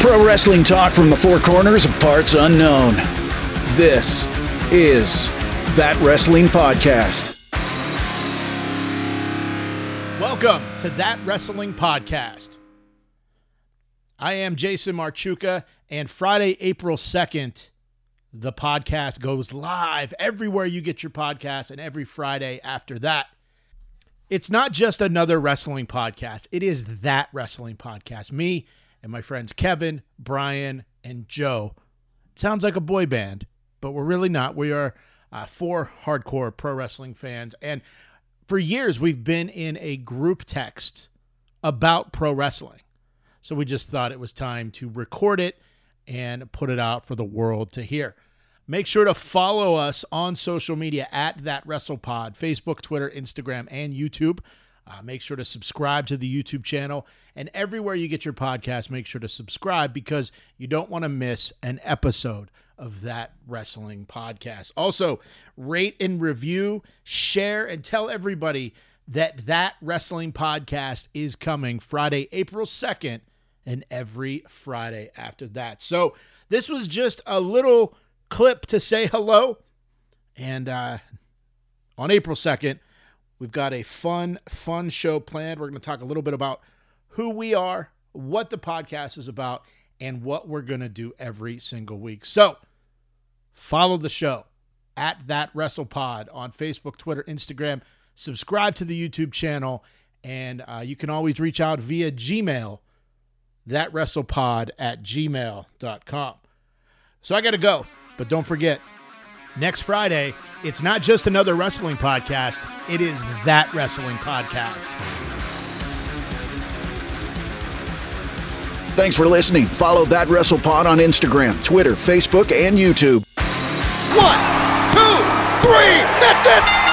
Pro wrestling talk from the four corners of parts unknown. This is That Wrestling Podcast. Welcome to That Wrestling Podcast. I am Jason Marchuka, and Friday, April 2nd, the podcast goes live everywhere you get your podcast and every Friday after that. It's not just another wrestling podcast, it is that wrestling podcast. Me and my friends Kevin, Brian, and Joe. It sounds like a boy band, but we're really not. We are uh, four hardcore pro wrestling fans. And for years, we've been in a group text about pro wrestling. So we just thought it was time to record it and put it out for the world to hear. Make sure to follow us on social media at that WrestlePod, Facebook, Twitter, Instagram, and YouTube. Uh, make sure to subscribe to the YouTube channel and everywhere you get your podcast. Make sure to subscribe because you don't want to miss an episode of that wrestling podcast. Also, rate and review, share, and tell everybody that that wrestling podcast is coming Friday, April 2nd, and every Friday after that. So, this was just a little clip to say hello. And uh, on April 2nd, we've got a fun, fun show planned. We're going to talk a little bit about who we are, what the podcast is about, and what we're going to do every single week. So follow the show at that WrestlePod on Facebook, Twitter, Instagram. Subscribe to the YouTube channel, and uh, you can always reach out via Gmail, that WrestlePod at gmail.com. So I got to go. But don't forget, next Friday, it's not just another wrestling podcast, it is that wrestling podcast. Thanks for listening. Follow That Wrestle Pod on Instagram, Twitter, Facebook, and YouTube. One, two, three, that's it!